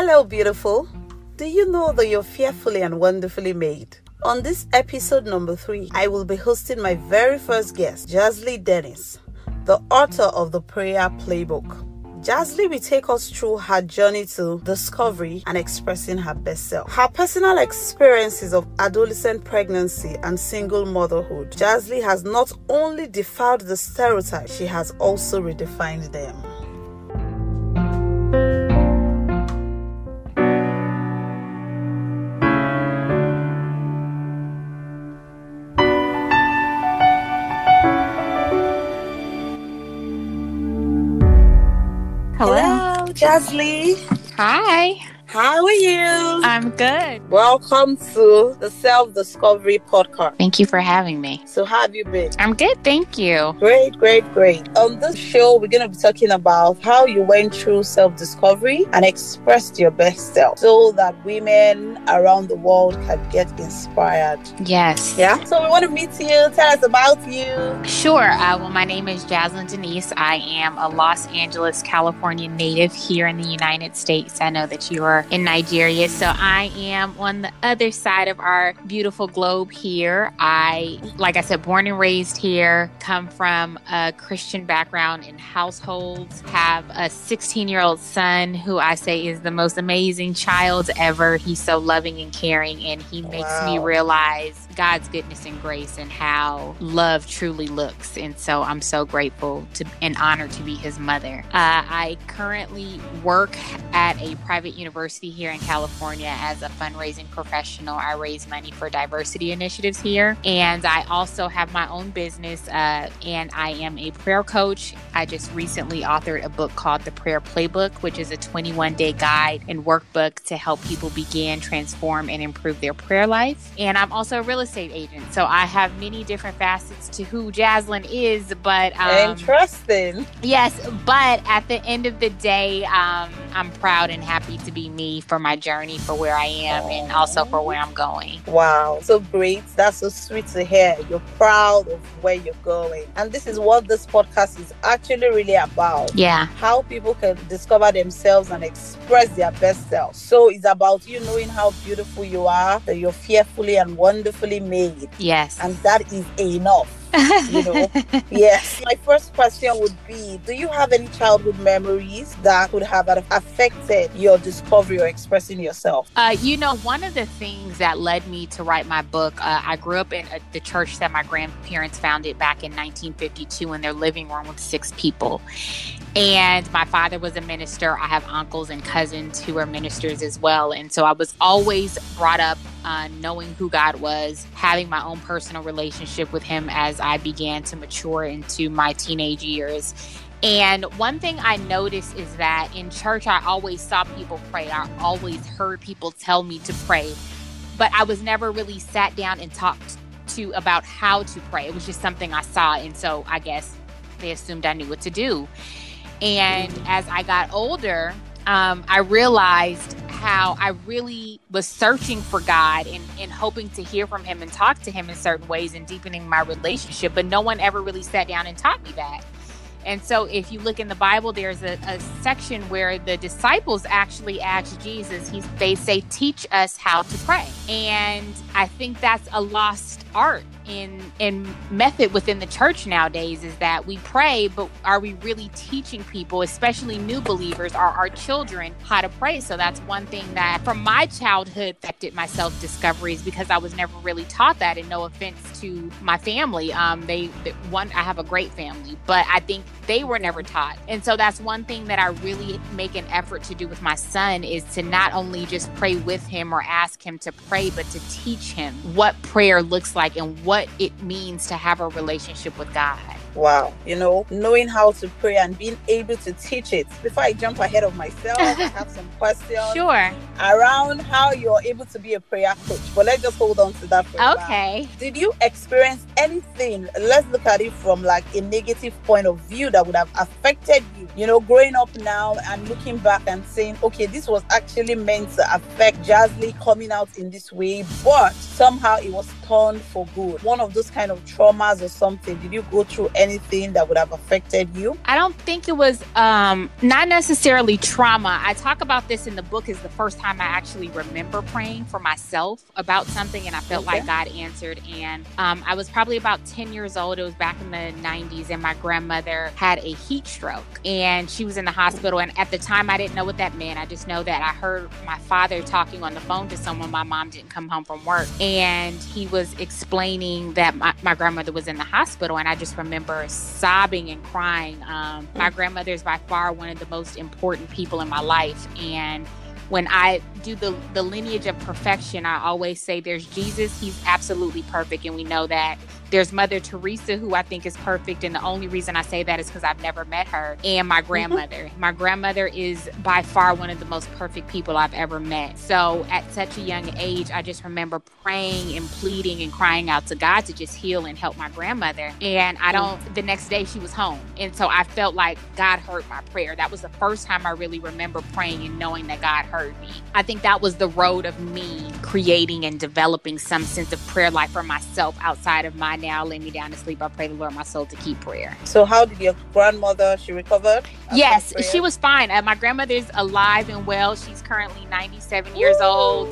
Hello, beautiful. Do you know that you're fearfully and wonderfully made? On this episode number three, I will be hosting my very first guest, Jazly Dennis, the author of the Prayer Playbook. Jazly will take us through her journey to discovery and expressing her best self. Her personal experiences of adolescent pregnancy and single motherhood. Jazly has not only defied the stereotypes, she has also redefined them. Jazly. Hi. How are you? I'm good. Welcome to the Self Discovery Podcast. Thank you for having me. So, how have you been? I'm good. Thank you. Great, great, great. On this show, we're going to be talking about how you went through self discovery and expressed your best self so that women around the world can get inspired. Yes. Yeah. So, we want to meet you. Tell us about you. Sure. Uh, well, my name is Jazlyn Denise. I am a Los Angeles, California native here in the United States. I know that you are in Nigeria. So I am on the other side of our beautiful globe here. I, like I said, born and raised here, come from a Christian background in households, have a 16 year old son who I say is the most amazing child ever. He's so loving and caring, and he makes Wow. me realize God's goodness and grace and how love truly looks. And so I'm so grateful to and honored to be his mother. Uh, I currently work at a private university here in California as a fundraising professional. I raise money for diversity initiatives here. And I also have my own business uh, and I am a prayer coach. I just recently authored a book called The Prayer Playbook, which is a 21 day guide and workbook to help people begin, transform, and improve their prayer life. And I'm also a real estate agent. So I have many different facets to who Jazlyn is, but um, Interesting. Yes, but at the end of the day, um, I'm proud and happy to be me for my journey, for where I am, and also for where I'm going. Wow, so great. That's so sweet to hear. You're proud of where you're going. And this is what this podcast is actually really about. Yeah, How people can discover themselves and express their best self. So it's about you knowing how beautiful you are, that you're fearfully and wonderfully made. yes. And that is enough. you know. Yes. My first question would be Do you have any childhood memories that could have affected your discovery or expressing yourself? Uh, you know, one of the things that led me to write my book, uh, I grew up in uh the church that my grandparents founded back in 1952 in their living room with six people. And my father was a minister. I have uncles and cousins who are ministers as well. And so I was always brought up uh, knowing who God was, having my own personal relationship with Him as I began to mature into my teenage years. And one thing I noticed is that in church, I always saw people pray. I always heard people tell me to pray, but I was never really sat down and talked to about how to pray. It was just something I saw. And so I guess they assumed I knew what to do. And as I got older, um, I realized how I really was searching for God and, and hoping to hear from Him and talk to Him in certain ways and deepening my relationship. But no one ever really sat down and taught me that. And so, if you look in the Bible, there's a, a section where the disciples actually ask Jesus, he's, they say, teach us how to pray. And I think that's a lost art in in method within the church nowadays is that we pray but are we really teaching people especially new believers or our children how to pray? So that's one thing that from my childhood affected my self discoveries because i was never really taught that and no offense to my family. Um they- one i have a great family but i think they were never taught. And so that's one thing that i really make an effort to do with my son is to not only just pray with him or ask him to pray but to teach him what prayer looks like and what it means to have a relationship with god Wow, you know, knowing how to pray and being able to teach it. Before I jump ahead of myself, I have some questions sure around how you're able to be a prayer coach. But let's just hold on to that for okay Did you experience anything? Let's look at it from like a negative point of view that would have affected you. You know, growing up now and looking back and saying, okay, this was actually meant to affect Jazly coming out in this way, but somehow it was turned for good. One of those kind of traumas or something. Did you go through anything that would have affected you? I don't think it was um, not necessarily trauma. I talk about this in the book is the first time I actually remember praying for myself about something and I felt okay. like God answered. And um, I was probably about 10 years old. It was back in the 90s and my grandmother had a heat stroke and she was in the hospital. And at the time, I didn't know what that meant. I just know that I heard my father talking on the phone to someone. My mom didn't come home from work and he was explaining that my, my grandmother was in the hospital. And I just remember sobbing and crying. Um, my grandmother is by far one of the most important people in my life. And when I do the, the lineage of perfection, I always say there's Jesus, he's absolutely perfect. And we know that there's Mother Teresa, who I think is perfect. And the only reason I say that is because I've never met her, and my mm-hmm. grandmother. Mm-hmm. My grandmother is by far one of the most perfect people I've ever met. So at such a young age, I just remember praying and pleading and crying out to God to just heal and help my grandmother. And I don't, mm-hmm. the next day she was home. And so I felt like God heard my prayer. That was the first time I really remember praying and knowing that God heard me. I think that was the road of me creating and developing some sense of prayer life for myself outside of my now lay me down to sleep. I pray the Lord my soul to keep prayer. So, how did your grandmother? She recovered? Yes, she was fine. Uh, my grandmother's alive and well. She's currently 97 Ooh. years old.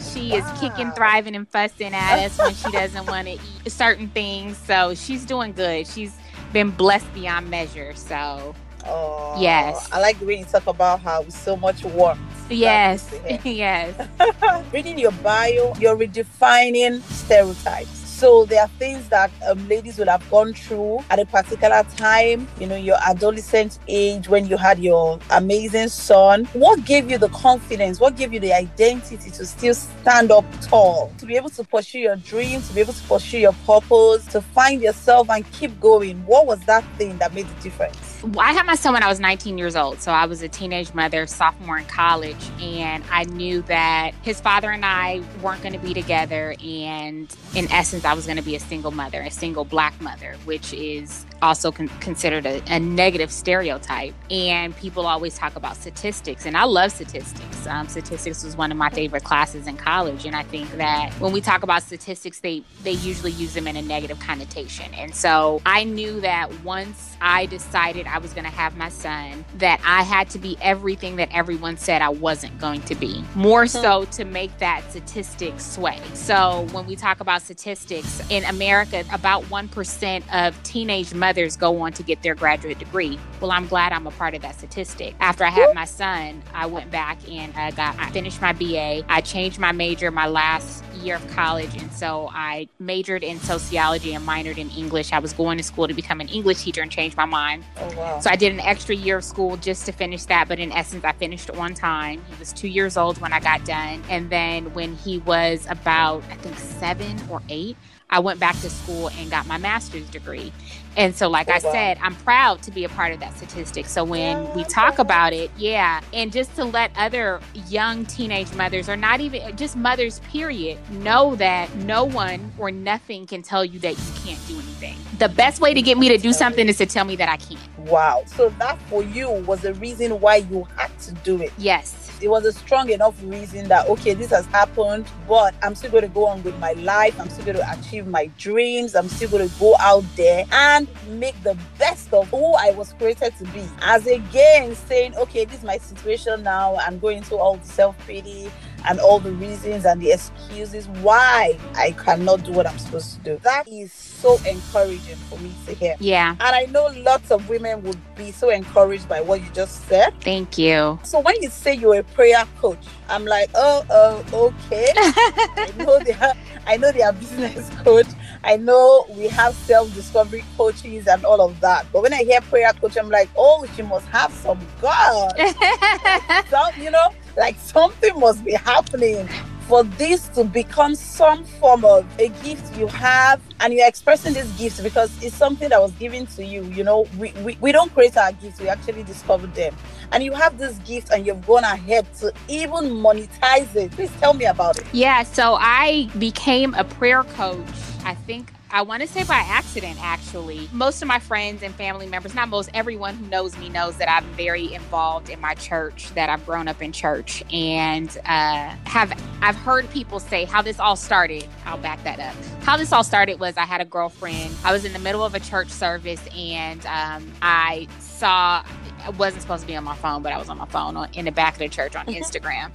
She wow. is kicking, thriving, and fussing at us when she doesn't want to eat certain things. So she's doing good. She's been blessed beyond measure. So Oh, yes. I like the way you talk about how with so much warmth. Yes. yes. Reading your bio, you're redefining stereotypes. So there are things that um, ladies would have gone through at a particular time, you know, your adolescent age when you had your amazing son. What gave you the confidence? What gave you the identity to still stand up tall, to be able to pursue your dreams, to be able to pursue your purpose, to find yourself and keep going? What was that thing that made the difference? I had my son when I was 19 years old. So I was a teenage mother, sophomore in college, and I knew that his father and I weren't going to be together. And in essence, I was going to be a single mother, a single black mother, which is also con- considered a, a, negative stereotype. And people always talk about statistics, and I love statistics. Um, statistics was one of my favorite classes in college, and I think that when we talk about statistics, they they usually use them in a negative connotation. And so I knew that once I decided I was going to have my son, that I had to be everything that everyone said I wasn't going to be. More hmm. so to make that statistic sway. So when we talk about statistics in America, about 1% of teenage mothers go on to get their graduate degree. Well, I'm glad I'm a part of that statistic. After I had my son, I went back and I got I finished my BA. I changed my major my last year of college and so I majored in sociology and minored in English. I was going to school to become an English teacher and changed my mind. Oh, wow. So I did an extra year of school just to finish that, but in essence, I finished on time. He was two years old when I got done. And then when he was about, I think, seven or eight, I went back to school and got my master's degree. And so, like oh, I said, I'm proud to be a part of that statistic. So when we talk about it, yeah, and just to let other young teenage mothers, or not even just mothers, period, know that no one or nothing can tell you that you can't do anything. The best way to get me to do something is to tell me that I can't. Wow. So that for you was the reason why you had to do it. Yes. It was a strong enough reason that okay this has happened but i'm still going to go on with my life. I'm still going to achieve my dreams. I'm still going to go out there and make the best of who i was created to be. As again saying okay this is my situation now. I'm going to all the self-pity and all the reasons and the excuses why I cannot do what I'm supposed to do. That is so encouraging for me to hear. Yeah. And I know lots of women would be so encouraged by what you just said. Thank you. So when you say you're a prayer coach, I'm like, oh, oh, okay. I know they have, I know they are business coach. I know we have self-discovery coaches and all of that. But when I hear prayer coach, I'm like, oh, she must have some God. some, you know, like something must be happening for this to become some form of a gift you have and you're expressing this gift because it's something that was given to you you know? We, we, we don't create our gifts we actually discover them. And you have this gift and you've gone ahead to even monetize it. Please tell me about it. Yeah so i became a prayer coach i think I want to say by accident, actually. Most of my friends and family members, not most, everyone who knows me knows that I'm very involved in my church, that I've grown up in church, and uh, have I've heard people say how this all started. I'll back that up. How this all started was I had a girlfriend. I was in the middle of a church service, and um, I saw. I wasn't supposed to be on my phone, but I was on my phone on, in the back of the church on mm-hmm. Instagram,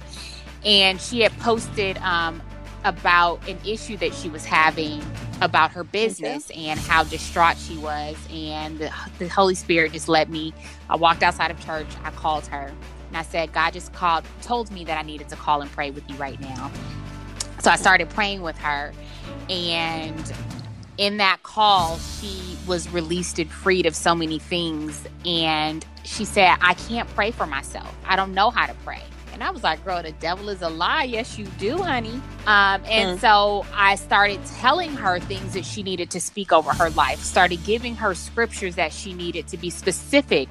and she had posted um, about an issue that she was having about her mm-hmm. business okay. and how distraught she was. And the, the, Holy Spirit just let me. I walked outside of church. I called her and I said, God just called, told me that I needed to call and pray with you right now. So I started praying with her. And in that call, she was released and freed of so many things. And she said, I can't pray for myself. I don't know how to pray. And I was like, girl, the devil is a lie. Yes, you do, honey. Um, and mm. so I started telling her things that she needed to speak over her life, started giving her scriptures that she needed to be specific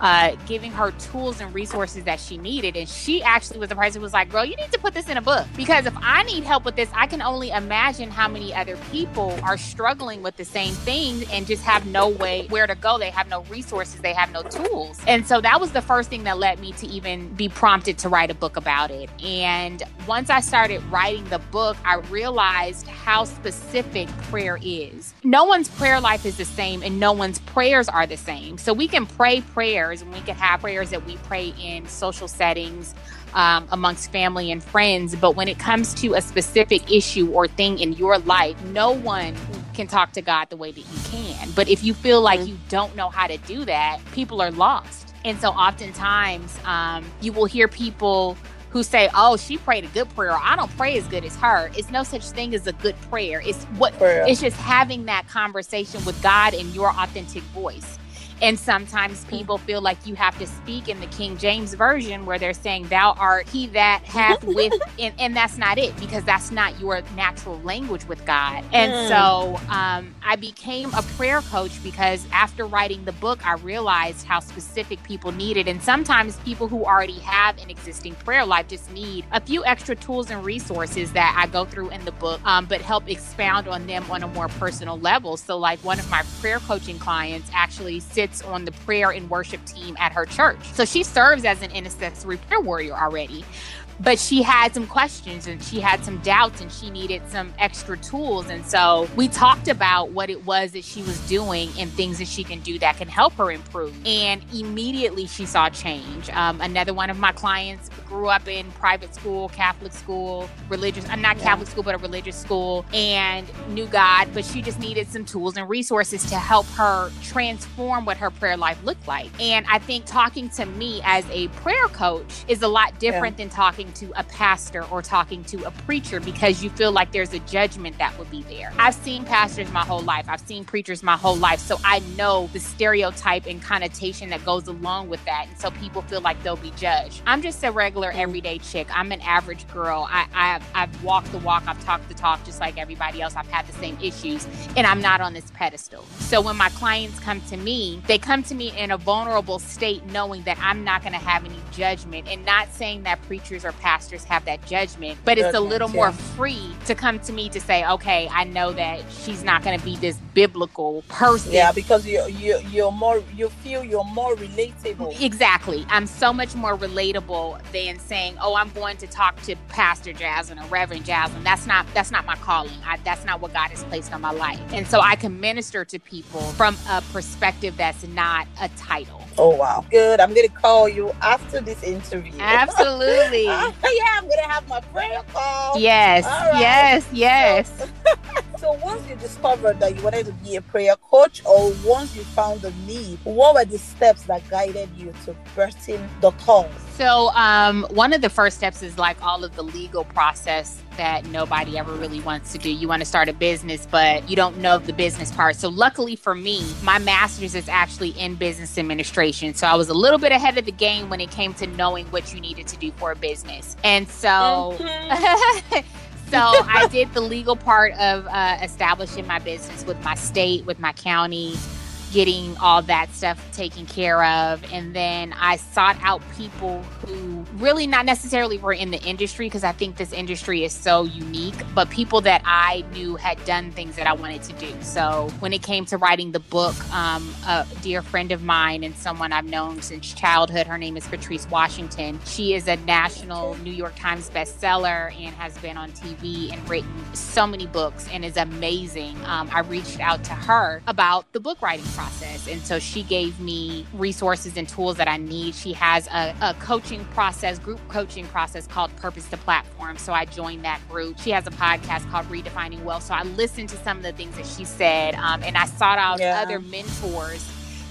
uh, giving her tools and resources that she needed. And she actually was the person who was like, girl, you need to put this in a book. Because if I need help with this, I can only imagine how many other people are struggling with the same thing and just have no way where to go. They have no resources, they have no tools. And so that was the first thing that led me to even be prompted to write a book about it. And once I started writing the book, I realized how specific prayer is. No one's prayer life is the same, and no one's prayers are the same. So we can pray prayer prayers, and we can have prayers that we pray in social settings um, amongst family and friends. But when it comes to a specific issue or thing in your life, no one can talk to God the way that you can. But if you feel like mm-hmm. you don't know how to do that, people are lost. And so oftentimes um, you will hear people who say, "Oh, she prayed a good prayer. I don't pray as good as her." It's no such thing as a good prayer. It's what prayer. it's just having that conversation with God in your authentic voice. And sometimes people feel like you have to speak in the King James Version where they're saying, Thou art he that hath with, and, and, that's not it because that's not your natural language with God. And mm. so um, I became a prayer coach because after writing the book, I realized how specific people needed. And sometimes people who already have an existing prayer life just need a few extra tools and resources that I go through in the book, um, but help expound on them on a more personal level. So, like one of my prayer coaching clients actually sits sits on the prayer and worship team at her church. So she serves as an intercessory prayer warrior already but she had some questions and she had some doubts and she needed some extra tools. And so we talked about what it was that she was doing and things that she can do that can help her improve. And immediately she saw change. Um, another one of my clients grew up in private school, Catholic school, religious, uh, not Catholic school, but a religious school, and knew God, but she just needed some tools and resources to help her transform what her prayer life looked like. And I think talking to me as a prayer coach is a lot different yeah. than talking talking to a pastor or talking to a preacher because you feel like there's a judgment that would be there. I've seen pastors my whole life, I've seen preachers my whole life. So I know the stereotype and connotation that goes along with that. And so people feel like they'll be judged. I'm just a regular, mm. everyday chick. I'm an average girl. I, I, I've walked the walk, I've talked the talk just like everybody else. I've had the same issues, and I'm not on this pedestal. So when my clients come to me, they come to me in a vulnerable state, knowing that I'm not going to have any judgment and not saying that preachers or pastors have that judgment, but it's a little more free to come to me to say, okay, I know that she's not going to be this biblical person. Yeah, because you you you're more you feel you're more relatable. Exactly. I'm so much more relatable than saying, oh, I'm going to talk to Pastor Jasmine or Reverend Jasmine. That's not that's not my calling. I, that's not what God has placed on my life. And so I can minister to people from a perspective that's not a title. Oh wow, good. I'm gonna call you after this interview. Absolutely. yeah, I'm gonna have my prayer call. Yes, right. yes, yes. So, so once you discovered that you wanted to be a prayer coach, or once you found the need, what were the steps that guided you to birthing the call? So, um, one of the first steps is like all of the legal process that nobody ever really wants to do. You want to start a business, but you don't know the business part. So, luckily for me, my master's is actually in business administration. So, I was a little bit ahead of the game when it came to knowing what you needed to do for a business. And so, mm-hmm. so I did the legal part of uh, establishing my business with my state, with my county getting all that stuff taken care of. And then I sought out people who really not necessarily were in the industry because I think this industry is so unique, but people that I knew had done things that I wanted to do. So when it came to writing the book, um, a dear friend of mine and someone I've known since childhood, her name is Patrice Washington. She is a national New York Times bestseller and has been on TV and written so many books and is amazing. Um, I reached out to her about the book writing process. And so she gave me resources and tools that I need. She has a, a coaching process, group coaching process called Purpose to Platform. So I joined that group. She has a podcast called Redefining Wealth. So I listened to some of the things that she said um, and I sought out yeah. other mentors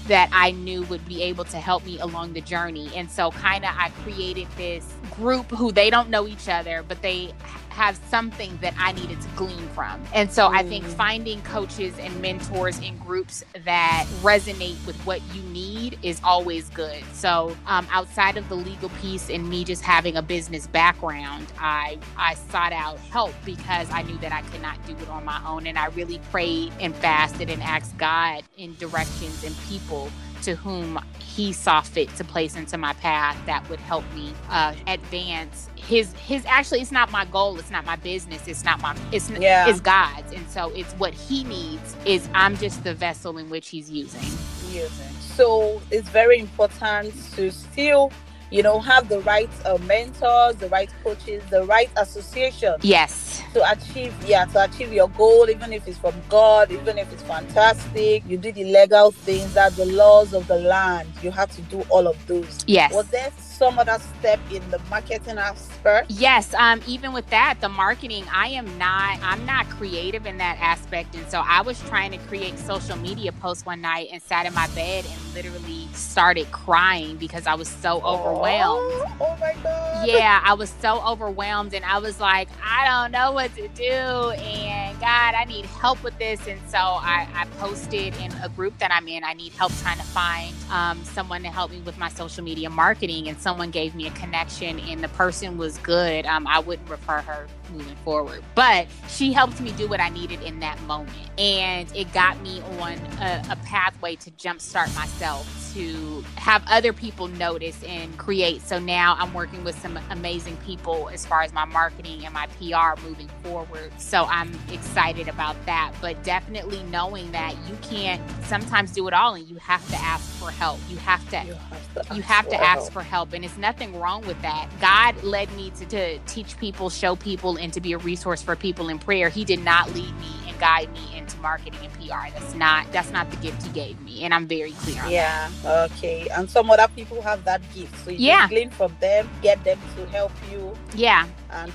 that I knew would be able to help me along the journey. And so, kind of, I created this group who they don't know each other, but they have something that I needed to glean from. And so, mm. I think mm. finding coaches and mentors in groups that resonate with what you need is always good. So, um, outside of the legal piece and me just having a business background, I I sought out help because I knew that I could not do it on my own, and I really prayed and fasted and asked God in directions and people to whom he saw fit to place into my path that would help me uh, advance his his actually it's not my goal it's not my business it's not my it's yeah. it's god's. And so it's what he needs is i'm just the vessel in which he's using. Using so it's very important to still you know, have the right uh, mentors, the right coaches, the right association. Yes. To achieve, yeah, to achieve your goal, even if it's from God, even if it's fantastic, you do the legal things, that the laws of the land. You have to do all of those. Yes. Was there some other step in the marketing aspect? Yes, um, even with that, the marketing, I am not, I'm not creative in that aspect, and so I was trying to create social media posts one night and sat in my bed and literally started crying because I was so overwhelmed. Oh, oh my god! Yeah, I was so overwhelmed, and I was like, I don't know what to do, and God, I need help with this, and so I, I posted in a group that I'm in. I need help trying to find um, someone to help me with my social media marketing, and someone gave me a connection and the person was good, um, I wouldn't refer her moving forward. But she helped me do what I needed in that moment. And it got me on a, a pathway to jumpstart myself to have other people notice and create. So now I'm working with some amazing people as far as my marketing and my PR moving forward. So I'm excited about that. But definitely knowing that you can't sometimes do it all and you have to ask for help. You have to you have to, you have to ask for help. And it's nothing wrong with that. God led me to, to teach people, show people, and to be a resource for people in prayer. He did not lead me and guide me into marketing and PR. That's not that's not the gift he gave me. And I'm very clear on yeah. that. Okay, and some other people have that gift, so you yeah. glean from them, get them to help you. Yeah. And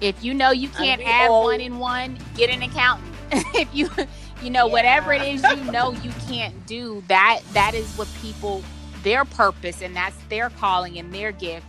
if you know you can't add all... one in one, get an accountant. if you, you know, yeah. whatever it is you know you can't do, that that is what people their purpose and that's their calling and their gift.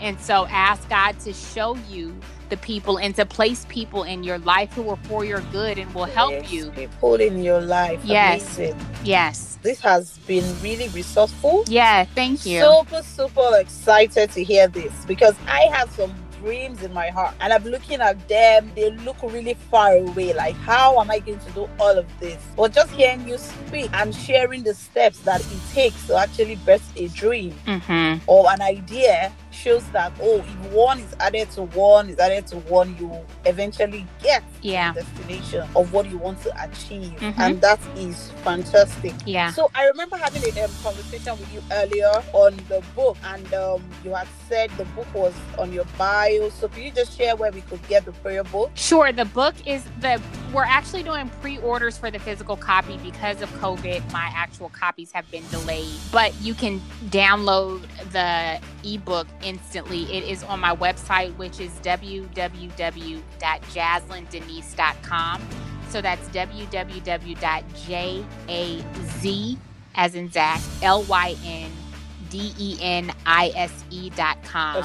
And so ask God to show you the people and to place people in your life who are for your good and will help yes, you. People in your life. Yes. Amazing. Yes. This has been really resourceful. Yeah, thank you. Super, super excited to hear this because I have some dreams in my heart and I'm looking at them. They look really far away. Like, how am I going to do all of this? But just hearing you speak and sharing the steps that it takes to actually birth a dream mm-hmm. or an idea shows that oh if one is added to one is added to one you eventually get yeah. the destination of what you want to achieve. Mm-hmm. and that is fantastic. Yeah. So i remember having a um, conversation with you earlier on the book and um, you had said the book was on your bio. So can you just share where we could get the prayer book? Sure. The book is the we're actually doing pre-orders for the physical copy. Because of covid my actual copies have been delayed. But you can download the ebook instantly. It is on my website, which is www.jazlyndenise.com. So that's www.jaz, as in Zach, L Y N D E N I S E dot com.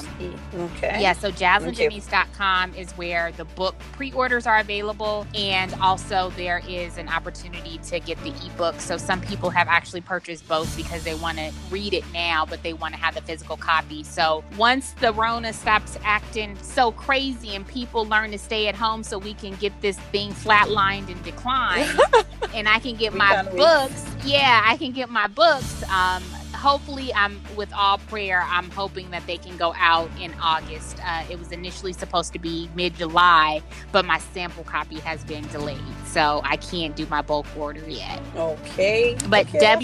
Okay. Yeah, so jazlyndenise.com is where the book pre orders are available. And also, there is an opportunity to get the ebook. So, some people have actually purchased both because they want to read it now, but they want to have the physical copy. So, once the Rona stops acting so crazy and people learn to stay at home so we can get this thing flatlined and decline, and I can get We my books, yeah, I can get my books. Um, hopefully i'm with all prayer i'm hoping that they can go out in august uh, it was initially supposed to be mid-july but my sample copy has been delayed so i can't do my bulk order yet Okay. but Okay, that's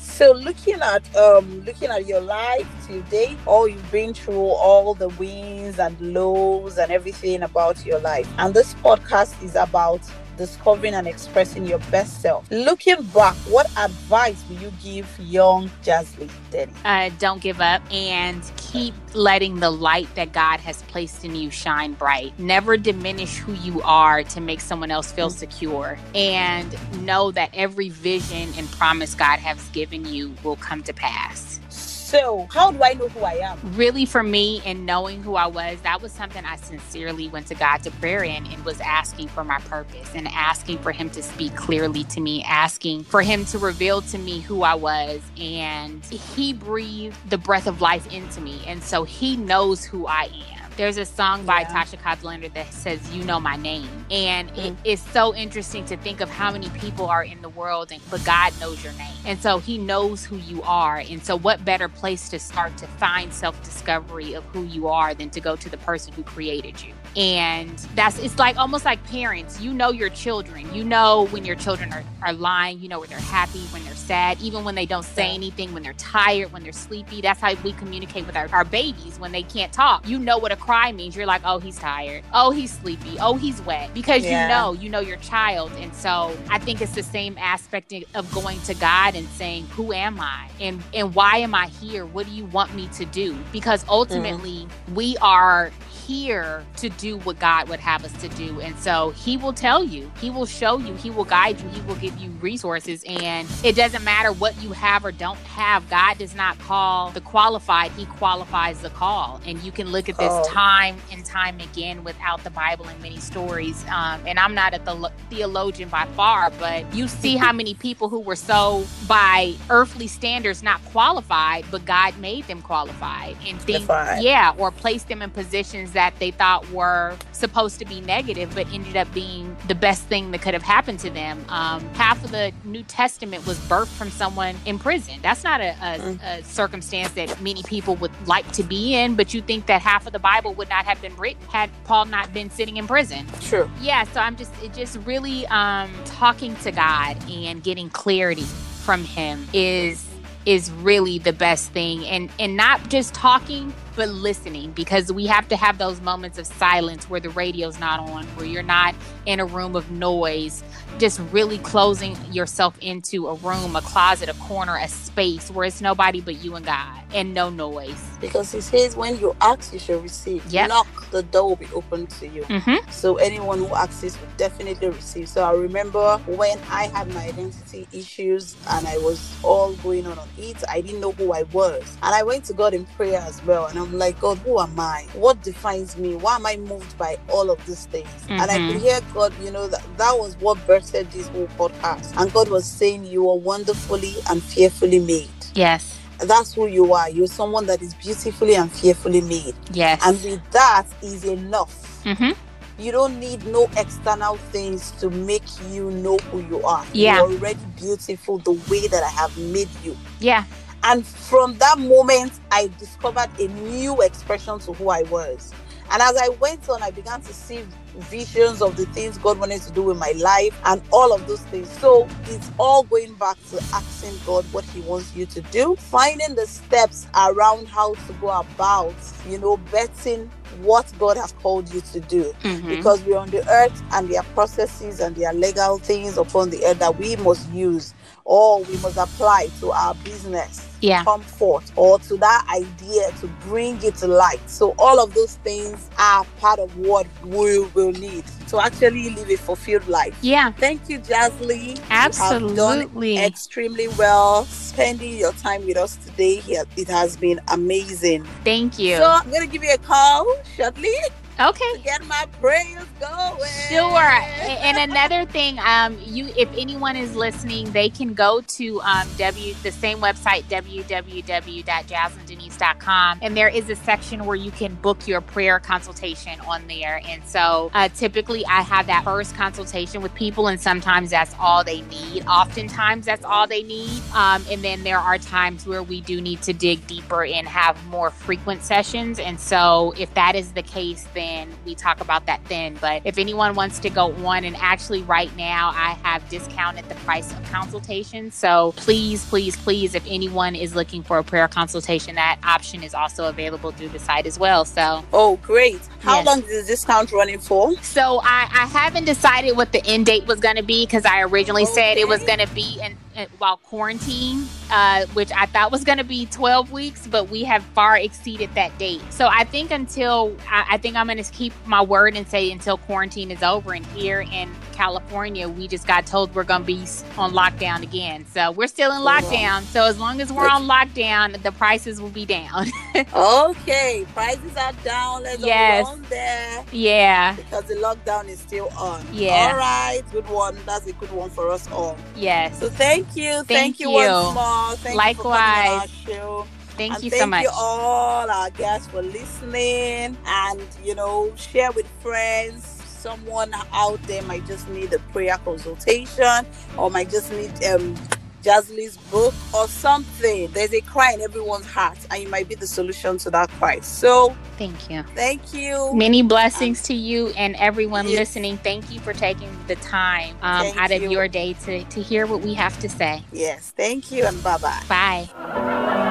So looking at um looking at your life today, all you've been through, all the wins and lows and everything about your life. And this podcast is about discovering and expressing your best self. Looking back, what advice will you give young Jazlyn Denny? uh, don't give up and keep letting the light that God has placed in you shine bright. Never diminish who you are to make someone else feel secure. And know that every vision and promise God has given you will come to pass. So, how do I know who I am? Really, for me, and knowing who I was, that was something I sincerely went to God to prayer in and was asking for my purpose and asking for Him to speak clearly to me, asking for Him to reveal to me who I was. And He breathed the breath of life into me. And so He knows who I am. There's a song by Yeah. Tasha Cobbs Leonard that says, You know my name. And it mm. is so interesting to think of how many people are in the world, and, but God knows your name. And so He knows who you are. And so, what better place to start to find self discovery of who you are than to go to the person who created you? And that's it's like almost like parents. You know your children. You know when your children are, are lying. You know when they're happy, when they're sad, even when they don't say anything, when they're tired, when they're sleepy. That's how we communicate with our, our babies when they can't talk. You know what a cry means. You're like, oh, he's tired. Oh, he's sleepy. Oh, he's wet. Because Yeah. you know, you know your child. And so I think it's the same aspect of going to God and saying, Who am I? And and why am I here? What do you want me to do? Because mm-hmm. ultimately we are here to do what God would have us to do. And so he will tell you, he will show you, he will guide you, he will give you resources. And it doesn't matter what you have or don't have. God does not call the qualified, he qualifies the call. And you can look at this Oh. time and time again without the Bible and many stories. Um, and I'm not a the- theologian by far, but you see how many people who were so by earthly standards not qualified, but God made them qualified and things, yeah, or placed them in positions that they thought were supposed to be negative, but ended up being the best thing that could have happened to them. Um, half of the New Testament was birthed from someone in prison. That's not a, a, Mm. a circumstance that many people would like to be in, but you think that half of the Bible would not have been written had Paul not been sitting in prison True. yeah so i'm just it just really um talking to god and getting clarity from him is is really the best thing and and not just talking but listening because we have to have those moments of silence where the radio's not on where you're not in a room of noise just really closing yourself into a room a closet a corner a space where it's nobody but you and god and no noise Because he says, when you ask, you shall receive. Yep. Knock, the door will be open to you. mm-hmm. So anyone who asks will definitely receive. So I remember when I had my identity issues and I was all going on on it, I didn't know who I was. And I went to God in prayer as well. And I'm like, God, who am I? What defines me? Why am I moved by all of these things? And I could hear God, you know, that, that was what birthed this whole podcast. And God was saying, You are wonderfully and fearfully made. yes That's who you are. You're someone that is beautifully and fearfully made. yes And with that is enough. mm-hmm. You don't need no external things to make you know who you are. Yeah. You're already beautiful the way that I have made you. yeah And from that moment, I discovered a new expression to who I was. And as I went on, I began to see visions of the things God wanted to do in my life and all of those things. So it's all going back to asking God what He wants you to do, finding the steps around how to go about, you know, betting what God has called you to do Mhm. because we're on the earth and there are processes and there are legal things upon the earth that we must use or we must apply to our business yeah. come forth or to that idea to bring it to light. So all of those things are part of what we will need to actually live a fulfilled life. Yeah. Thank you, Jazly. Absolutely. extremely well spending your time with us today. Here. It has been amazing. Thank you. So I'm gonna give you a call shortly. Okay. get my prayers going. Sure. And another thing, um, you if anyone is listening, they can go to um, w the same website www.jazlyndenise.com, and there is a section where you can book your prayer consultation on there. And so, uh, typically, I have that first consultation with people, and sometimes that's all they need. Oftentimes, that's all they need. Um, and then there are times where we do need to dig deeper and have more frequent sessions. And so, if that is the case, then we talk about that then. But if anyone wants to go on, and actually right now I have discounted the price of consultation. So please, please, please, if anyone is looking for a prayer consultation, that option is also available through the site as well. So oh, great! How yes. long is the discount running for? So I, I haven't decided what the end date was going to be because I originally okay. said it was going to be in while quarantine, uh, which I thought was going to be 12 weeks, but we have far exceeded that date. So I think until I, I think I'm going to keep my word and say until quarantine is over. And here in California, we just got told we're going to be on lockdown again. So we're still in lockdown. So as long as we're on lockdown, the prices will be down. okay, prices are down. Let's yes. on there. Yeah. Because the lockdown is still on. Yeah. All right, good one. That's a good one for us all. Yes. So thank you. Thank, thank you, you once more. Thank Likewise. You Thank and you thank so much. you all our guests for listening and you know share with friends someone out there might just need a prayer consultation or might just need um Jazly's book or something. There's a cry in everyone's heart, and you might be the solution to that cry. So, thank you. Thank you. Many blessings to you and everyone yes. listening. Thank you for taking the time um, out of your day to, to hear what we have to say. Yes. Thank you, and bye bye bye.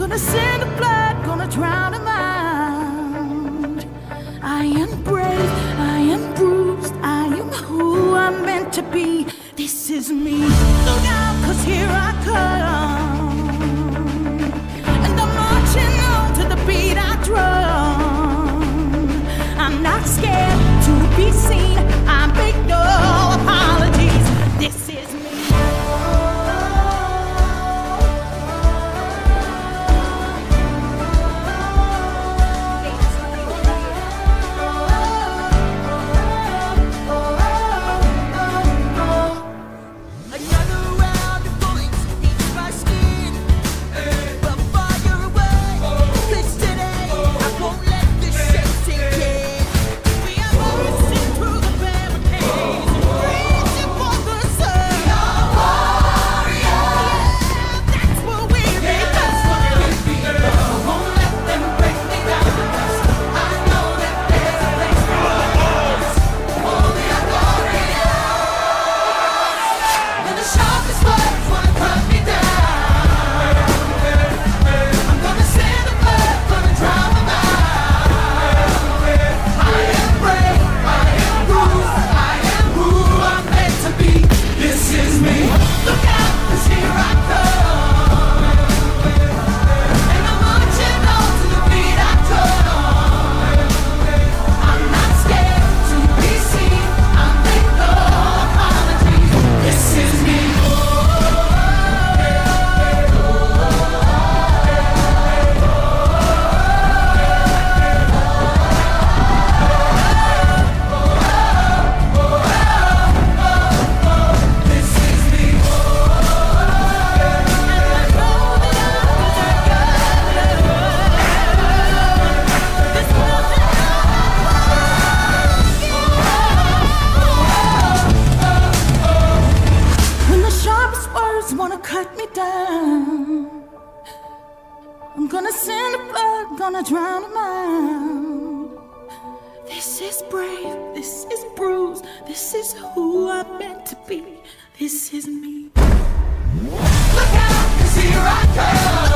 Gonna send the blood, gonna drown him out. I am brave, I am bruised, I am who I'm meant to be. This is me. Look out, cause here I come. a drowning man. This is brave, this is bruised, this is who I'm meant to be, this is me. Look out, cause here I come!